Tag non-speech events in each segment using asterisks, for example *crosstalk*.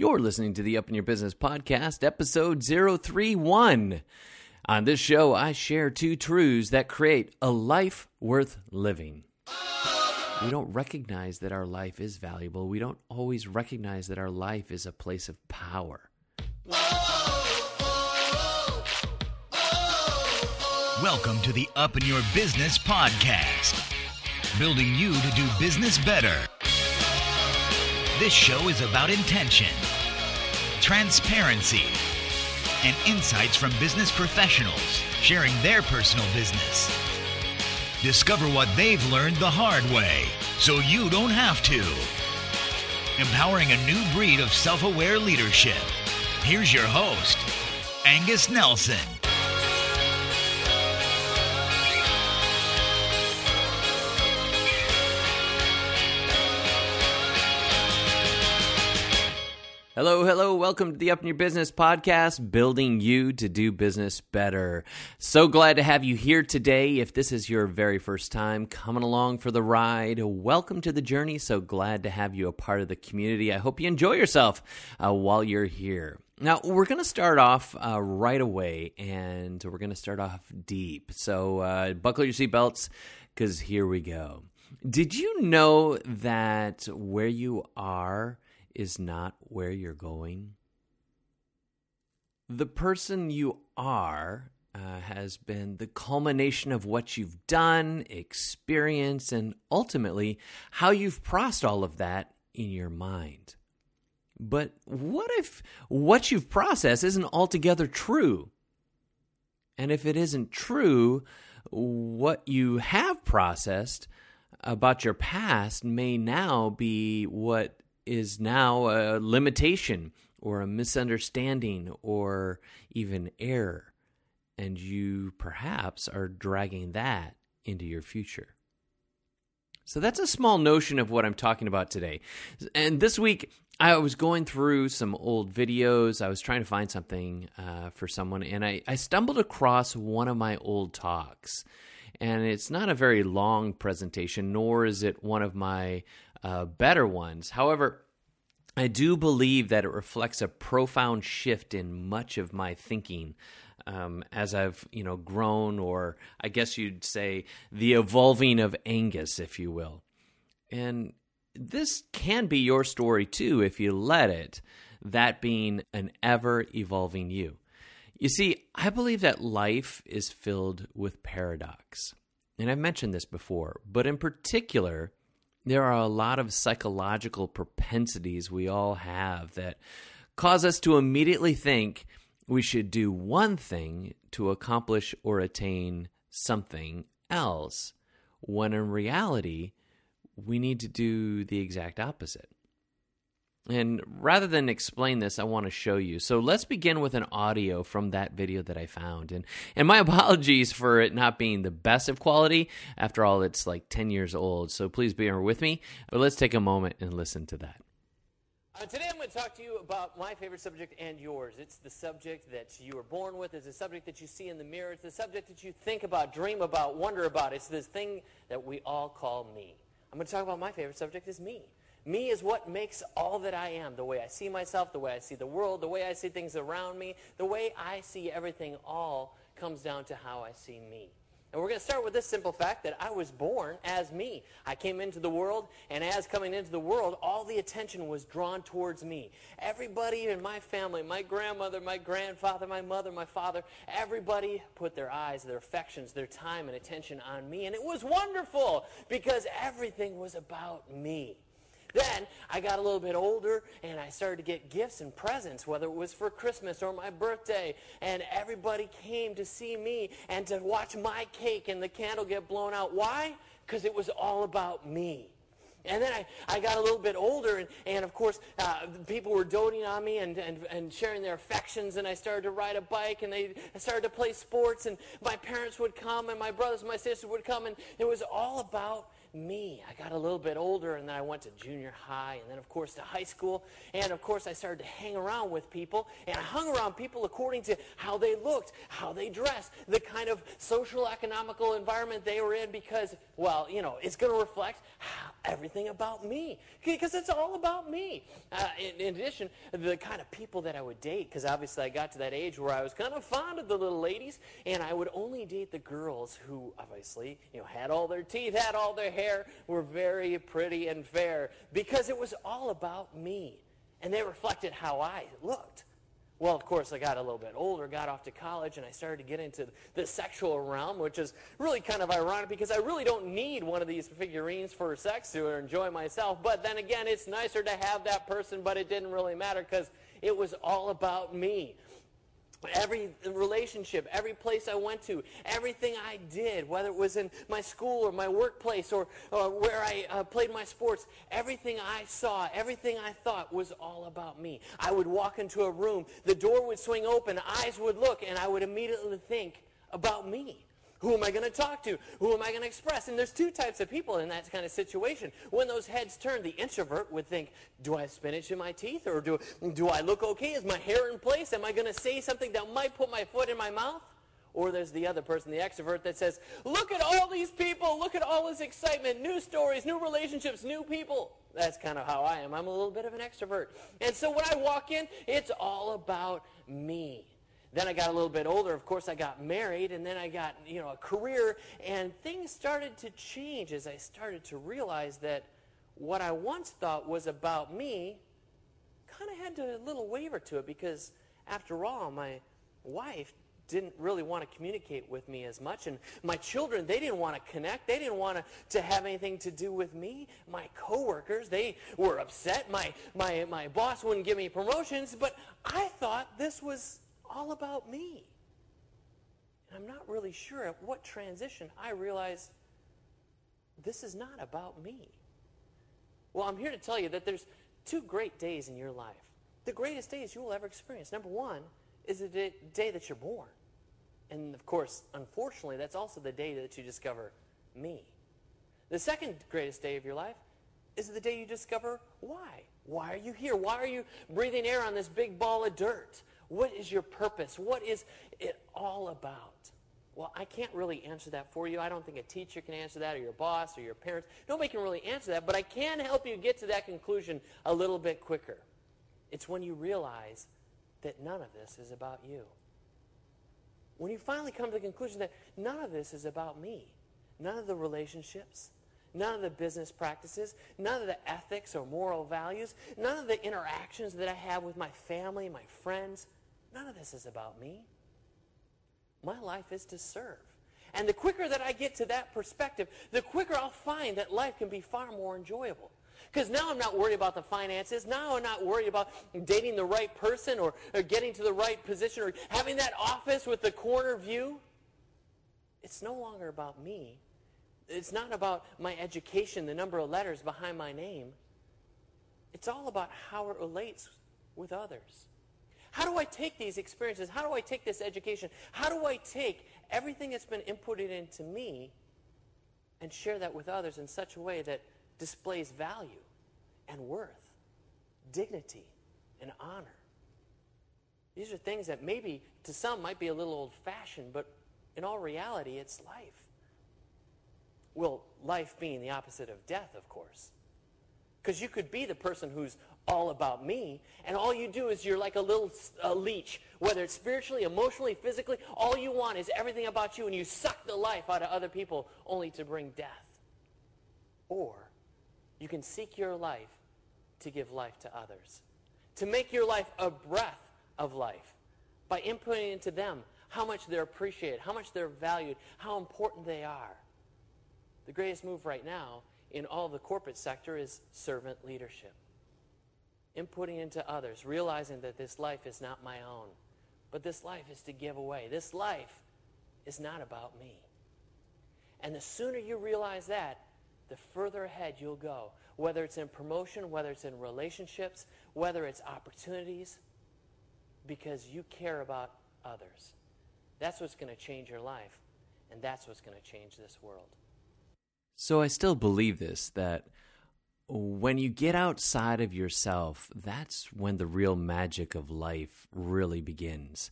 You're listening to the Up in Your Business podcast, episode 031. On this show, I share two truths that create a life worth living. We don't recognize that our life is valuable. We don't always recognize that our life is a place of power. Welcome to the Up in Your Business podcast, building you to do business better. This show is about intention, transparency, and insights from business professionals sharing their personal business. Discover what they've learned the hard way so you don't have to. Empowering a new breed of self aware leadership. Here's your host, Angus Nelson. Hello, hello. Welcome to the Up in Your Business podcast, building you to do business better. So glad to have you here today. If this is your very first time coming along for the ride, welcome to the journey. So glad to have you a part of the community. I hope you enjoy yourself uh, while you're here. Now, we're going to start off uh, right away, and we're going to start off deep. So, uh, buckle your seatbelts because here we go. Did you know that where you are is not where you're going? The person you are uh, has been the culmination of what you've done, experienced, and ultimately how you've processed all of that in your mind. But what if what you've processed isn't altogether true? And if it isn't true, what you have processed about your past may now be what is now a limitation or a misunderstanding or even error. And you perhaps are dragging that into your future. So that's a small notion of what I'm talking about today. And this week, I was going through some old videos. I was trying to find something uh, for someone, and I, I stumbled across one of my old talks. And it's not a very long presentation, nor is it one of my uh, better ones. However, I do believe that it reflects a profound shift in much of my thinking um, as I've you know grown, or I guess you'd say the evolving of Angus, if you will. And this can be your story too, if you let it. That being an ever evolving you. You see, I believe that life is filled with paradox. And I've mentioned this before, but in particular, there are a lot of psychological propensities we all have that cause us to immediately think we should do one thing to accomplish or attain something else, when in reality, we need to do the exact opposite. And rather than explain this, I want to show you. So let's begin with an audio from that video that I found. And and my *laughs* apologies for it not being the best of quality. After all, it's like 10 years old. So please bear with me. But let's take a moment and listen to that. Uh, today I'm going to talk to you about my favorite subject and yours. It's the subject that you were born with. It's the subject that you see in the mirror. It's the subject that you think about, dream about, wonder about. It's this thing that we all call me. I'm going to talk about my favorite subject is me. Me is what makes all that I am. The way I see myself, the way I see the world, the way I see things around me, the way I see everything all comes down to how I see me. And we're going to start with this simple fact that I was born as me. I came into the world, and as coming into the world, all the attention was drawn towards me. Everybody in my family, my grandmother, my grandfather, my mother, my father, everybody put their eyes, their affections, their time, and attention on me. And it was wonderful because everything was about me. Then I got a little bit older and I started to get gifts and presents, whether it was for Christmas or my birthday. And everybody came to see me and to watch my cake and the candle get blown out. Why? Because it was all about me. And then I, I got a little bit older, and, and of course, uh, people were doting on me and, and, and sharing their affections, and I started to ride a bike, and they started to play sports, and my parents would come, and my brothers and my sisters would come, and it was all about me. I got a little bit older, and then I went to junior high, and then, of course, to high school. And, of course, I started to hang around with people, and I hung around people according to how they looked, how they dressed, the kind of social, economical environment they were in, because, well, you know, it's going to reflect how, everything about me because it's all about me. Uh, in, in, addition, the kind of people that I would date, because obviously I got to that age where I was kind of fond of the little ladies, and I would only date the girls who obviously, you know, had all their teeth, had all their hair, were very pretty and fair, because it was all about me, and they reflected how I looked. Well, of course, I got a little bit older, got off to college, and I started to get into the sexual realm, which is really kind of ironic because I really don't need one of these figurines for sex to enjoy myself. But then again, it's nicer to have that person, but it didn't really matter because it was all about me. Every relationship, every place I went to, everything I did, whether it was in my school or my workplace or, or where I uh, played my sports, everything I saw, everything I thought was all about me. I would walk into a room, the door would swing open, eyes would look, and I would immediately think about me. Who am I going to talk to? Who am I going to express? And there's two types of people in that kind of situation. When those heads turn, the introvert would think, do I have spinach in my teeth? Or do, do I look okay? Is my hair in place? Am I going to say something that might put my foot in my mouth? Or there's the other person, the extrovert, that says, look at all these people. Look at all this excitement, new stories, new relationships, new people. That's kind of how I am. I'm a little bit of an extrovert. And so when I walk in, it's all about me. Then I got a little bit older. Of course, I got married, and then I got you know a career, and things started to change as I started to realize that what I once thought was about me kind of had to, a little waver to it because, after all, my wife didn't really want to communicate with me as much. And my children, they didn't want to connect. They didn't want to, to have anything to do with me. My coworkers, they were upset. My, my, my boss wouldn't give me promotions. But I thought this was all about me. And I'm not really sure at what transition I realized this is not about me. Well, I'm here to tell you that there's two great days in your life. The greatest days you will ever experience. Number one is the day that you're born. And of course, unfortunately, that's also the day that you discover me. The second greatest day of your life is the day you discover why. Why are you here? Why are you breathing air on this big ball of dirt? What is your purpose? What is it all about? Well, I can't really answer that for you. I don't think a teacher can answer that, or your boss, or your parents. Nobody can really answer that, but I can help you get to that conclusion a little bit quicker. It's when you realize that none of this is about you. When you finally come to the conclusion that none of this is about me, none of the relationships, None of the business practices, none of the ethics or moral values, none of the interactions that I have with my family, my friends, None of this is about me. My life is to serve. And the quicker that I get to that perspective, the quicker I'll find that life can be far more enjoyable. Because now I'm not worried about the finances. Now I'm not worried about dating the right person or, or getting to the right position or having that office with the corner view. It's no longer about me. It's not about my education, the number of letters behind my name. It's all about how it relates with others. How do I take these experiences? How do I take this education? How do I take everything that's been inputted into me and share that with others in such a way that displays value and worth, dignity and honor? These are things that maybe to some might be a little old fashioned, but in all reality, it's life. Well, life being the opposite of death, of course. Because you could be the person who's all about me. And all you do is you're like a little uh, leech, whether it's spiritually, emotionally, physically. All you want is everything about you, and you suck the life out of other people only to bring death. Or you can seek your life to give life to others, to make your life a breath of life by inputting into them how much they're appreciated, how much they're valued, how important they are. The greatest move right now in all the corporate sector is servant leadership inputting into others, realizing that this life is not my own, but this life is to give away. This life is not about me. And the sooner you realize that, the further ahead you'll go, whether it's in promotion, whether it's in relationships, whether it's opportunities, because you care about others. That's what's going to change your life, and that's what's going to change this world. So I still believe this that when you get outside of yourself, that's when the real magic of life really begins.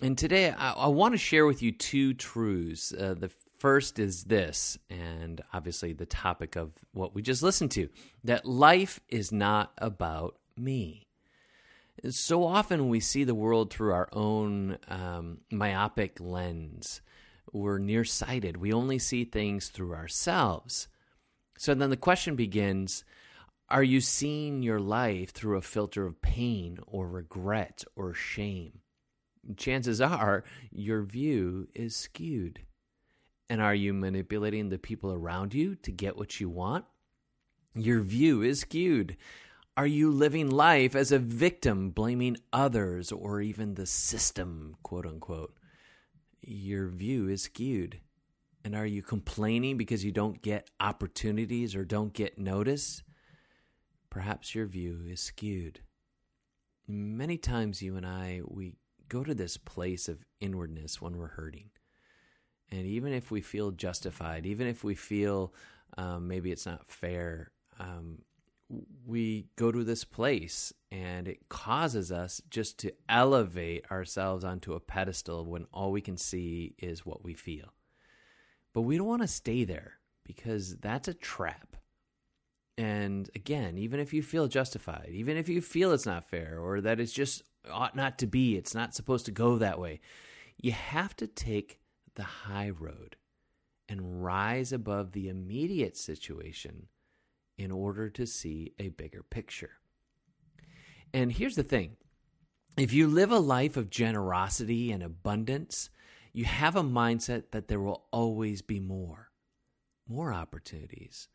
And today, I, I want to share with you two truths. Uh, the First is this, and obviously the topic of what we just listened to that life is not about me. So often we see the world through our own um, myopic lens. We're nearsighted. We only see things through ourselves. So then the question begins Are you seeing your life through a filter of pain or regret or shame? Chances are your view is skewed. And are you manipulating the people around you to get what you want? Your view is skewed. Are you living life as a victim, blaming others or even the system, quote unquote? Your view is skewed. And are you complaining because you don't get opportunities or don't get notice? Perhaps your view is skewed. Many times, you and I, we go to this place of inwardness when we're hurting. And even if we feel justified, even if we feel um, maybe it's not fair, um, we go to this place and it causes us just to elevate ourselves onto a pedestal when all we can see is what we feel. But we don't want to stay there because that's a trap. And again, even if you feel justified, even if you feel it's not fair or that it's just ought not to be, it's not supposed to go that way, you have to take the high road and rise above the immediate situation in order to see a bigger picture. And here's the thing if you live a life of generosity and abundance, you have a mindset that there will always be more, more opportunities.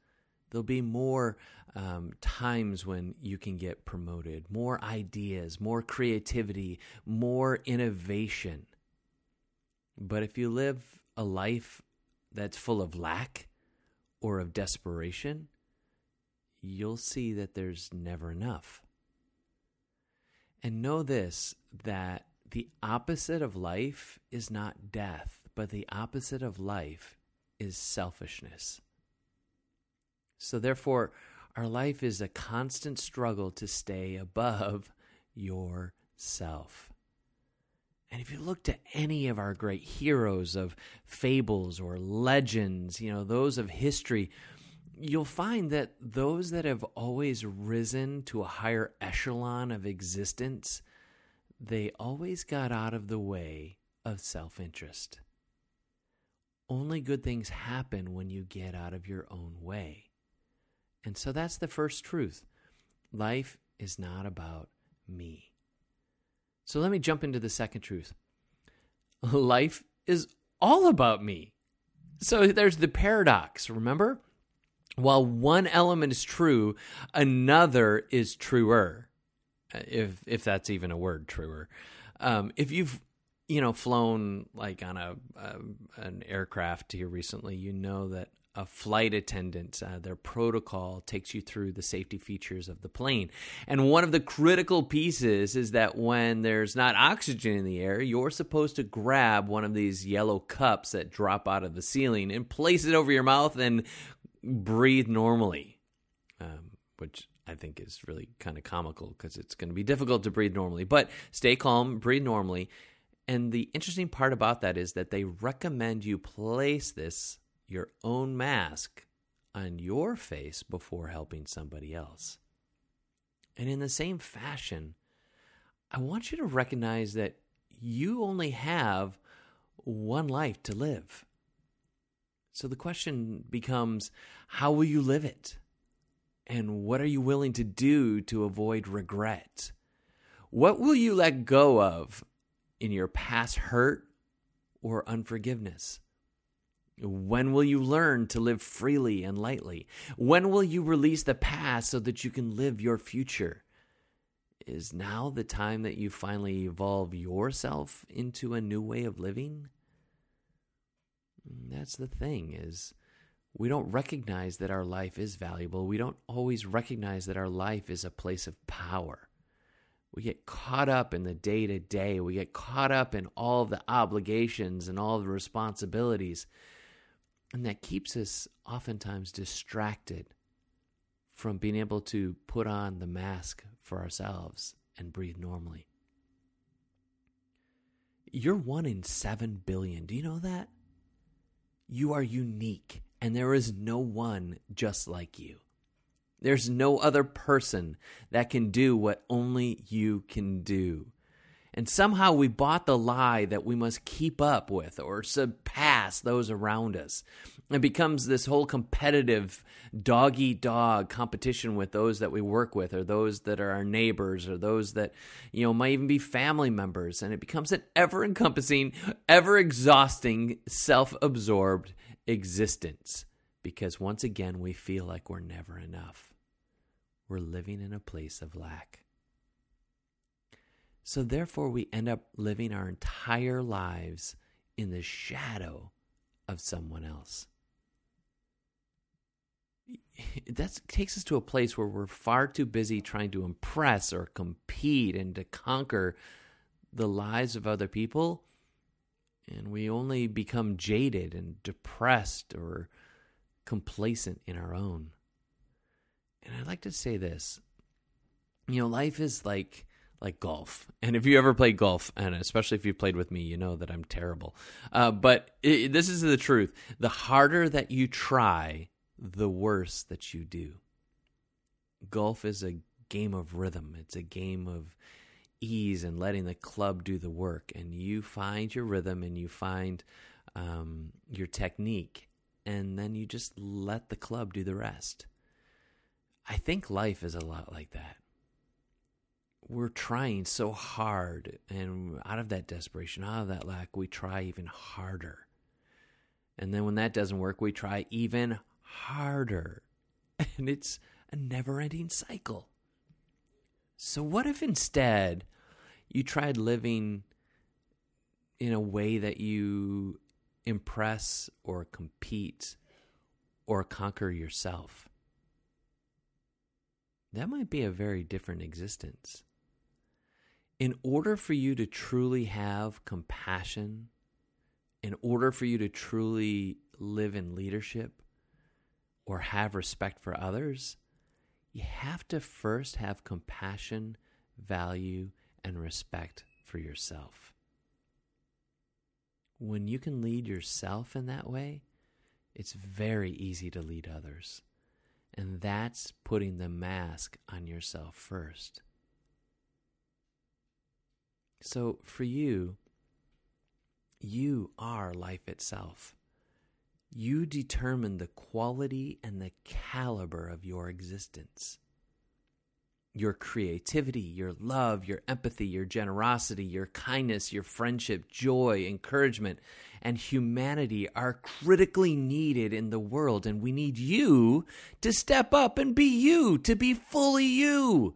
There'll be more um, times when you can get promoted, more ideas, more creativity, more innovation. But if you live a life that's full of lack or of desperation, you'll see that there's never enough. And know this that the opposite of life is not death, but the opposite of life is selfishness. So, therefore, our life is a constant struggle to stay above yourself. And if you look to any of our great heroes of fables or legends, you know, those of history, you'll find that those that have always risen to a higher echelon of existence, they always got out of the way of self interest. Only good things happen when you get out of your own way. And so that's the first truth. Life is not about me. So let me jump into the second truth. Life is all about me. So there's the paradox, remember? While one element is true, another is truer. If if that's even a word, truer. Um, if you've you know flown like on a, a an aircraft here recently, you know that a flight attendant, uh, their protocol takes you through the safety features of the plane. And one of the critical pieces is that when there's not oxygen in the air, you're supposed to grab one of these yellow cups that drop out of the ceiling and place it over your mouth and breathe normally, um, which I think is really kind of comical because it's going to be difficult to breathe normally. But stay calm, breathe normally. And the interesting part about that is that they recommend you place this your own mask on your face before helping somebody else. And in the same fashion, I want you to recognize that you only have one life to live. So the question becomes how will you live it? And what are you willing to do to avoid regret? What will you let go of in your past hurt or unforgiveness? When will you learn to live freely and lightly? When will you release the past so that you can live your future? Is now the time that you finally evolve yourself into a new way of living? That's the thing is we don't recognize that our life is valuable. We don't always recognize that our life is a place of power. We get caught up in the day to day. We get caught up in all the obligations and all the responsibilities and that keeps us oftentimes distracted from being able to put on the mask for ourselves and breathe normally. You're one in seven billion. Do you know that? You are unique, and there is no one just like you. There's no other person that can do what only you can do. And somehow we bought the lie that we must keep up with or surpass those around us. It becomes this whole competitive dog eat dog competition with those that we work with or those that are our neighbors or those that, you know, might even be family members. And it becomes an ever encompassing, ever exhausting, self absorbed existence because once again we feel like we're never enough. We're living in a place of lack. So, therefore, we end up living our entire lives in the shadow of someone else. That takes us to a place where we're far too busy trying to impress or compete and to conquer the lives of other people. And we only become jaded and depressed or complacent in our own. And I'd like to say this you know, life is like like golf. And if you ever played golf, and especially if you played with me, you know that I'm terrible. Uh, but it, this is the truth. The harder that you try, the worse that you do. Golf is a game of rhythm, it's a game of ease and letting the club do the work. And you find your rhythm and you find um, your technique, and then you just let the club do the rest. I think life is a lot like that we're trying so hard and out of that desperation out of that lack we try even harder and then when that doesn't work we try even harder *laughs* and it's a never ending cycle so what if instead you tried living in a way that you impress or compete or conquer yourself. That might be a very different existence. In order for you to truly have compassion, in order for you to truly live in leadership or have respect for others, you have to first have compassion, value, and respect for yourself. When you can lead yourself in that way, it's very easy to lead others. And that's putting the mask on yourself first. So for you, you are life itself. You determine the quality and the caliber of your existence. Your creativity, your love, your empathy, your generosity, your kindness, your friendship, joy, encouragement, and humanity are critically needed in the world. And we need you to step up and be you, to be fully you.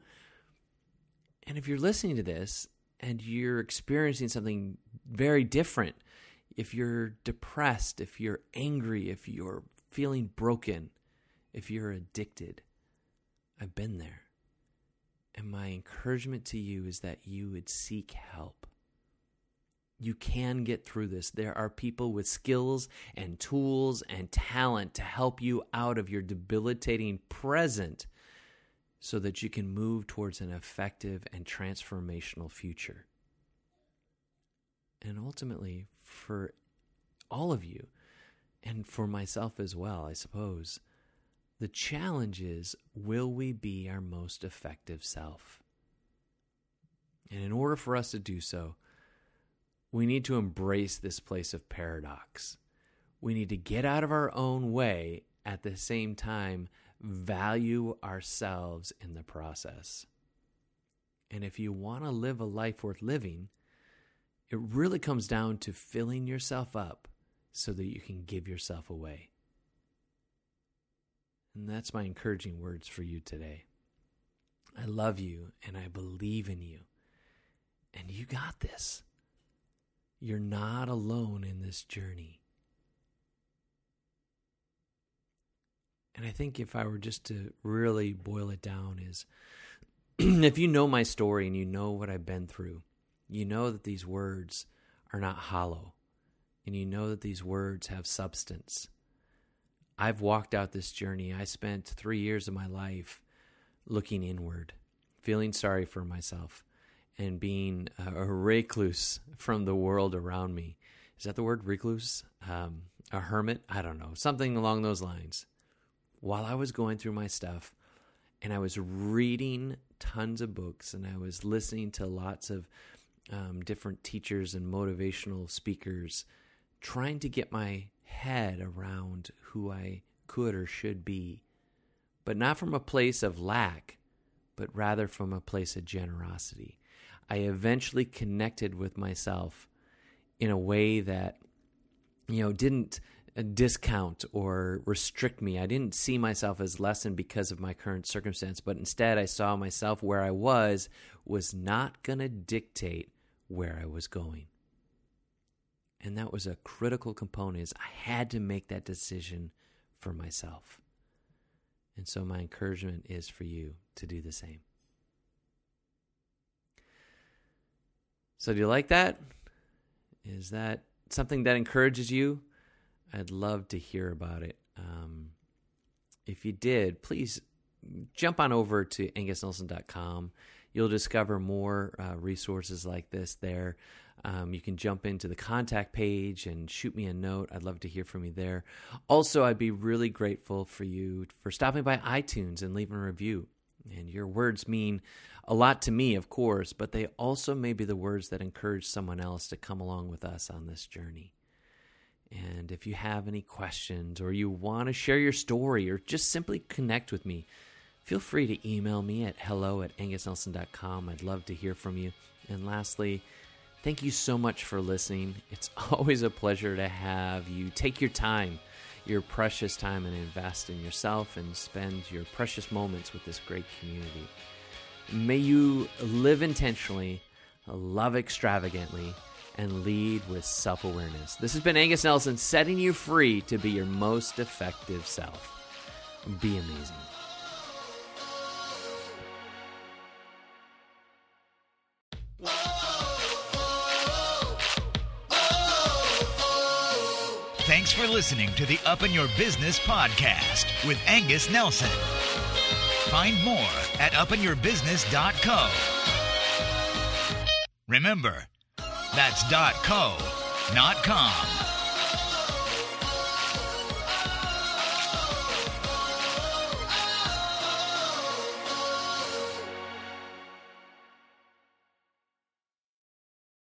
And if you're listening to this and you're experiencing something very different, if you're depressed, if you're angry, if you're feeling broken, if you're addicted, I've been there. And my encouragement to you is that you would seek help. You can get through this. There are people with skills and tools and talent to help you out of your debilitating present so that you can move towards an effective and transformational future. And ultimately, for all of you, and for myself as well, I suppose, the challenge is will we be our most effective self? And in order for us to do so, we need to embrace this place of paradox. We need to get out of our own way at the same time value ourselves in the process. And if you want to live a life worth living, it really comes down to filling yourself up so that you can give yourself away. And that's my encouraging words for you today. I love you and I believe in you. And you got this. You're not alone in this journey. And I think if I were just to really boil it down, is *clears throat* if you know my story and you know what I've been through, you know that these words are not hollow, and you know that these words have substance. I've walked out this journey. I spent three years of my life looking inward, feeling sorry for myself, and being a recluse from the world around me, Is that the word recluse? Um, a hermit? I don't know. Something along those lines. While I was going through my stuff and I was reading tons of books and I was listening to lots of um, different teachers and motivational speakers, trying to get my head around who I could or should be, but not from a place of lack, but rather from a place of generosity. I eventually connected with myself in a way that, you know, didn't uh, discount or restrict me. I didn't see myself as lessened because of my current circumstance, but instead I saw myself where I was was not going to dictate where I was going. And that was a critical component is I had to make that decision for myself. And so my encouragement is for you to do the same. So do you like that? Is that something that encourages you? I'd love to hear about it. Um, if you did, please jump on over to angusnelson.com. You'll discover more uh, resources like this there. Um, you can jump into the contact page and shoot me a note. I'd love to hear from you there. Also, I'd be really grateful for you for stopping by iTunes and leaving a review. And your words mean a lot to me, of course, but they also may be the words that encourage someone else to come along with us on this journey. And if you have any questions or you want to share your story or just simply connect with me, feel free to email me at hello at angusnelson.com. I'd love to hear from you. And lastly, thank you so much for listening. It's *laughs* always a pleasure to have you take your time, your precious time, and invest in yourself and spend your precious moments with this great community. May you live intentionally, love extravagantly, and lead with self awareness. This has been Angus Nelson setting you free to be your most effective self. Be amazing. Thanks for listening to the Up in Your Business podcast with Angus Nelson. Find more at upinyourbusiness.co. Remember, that's .co, not .com.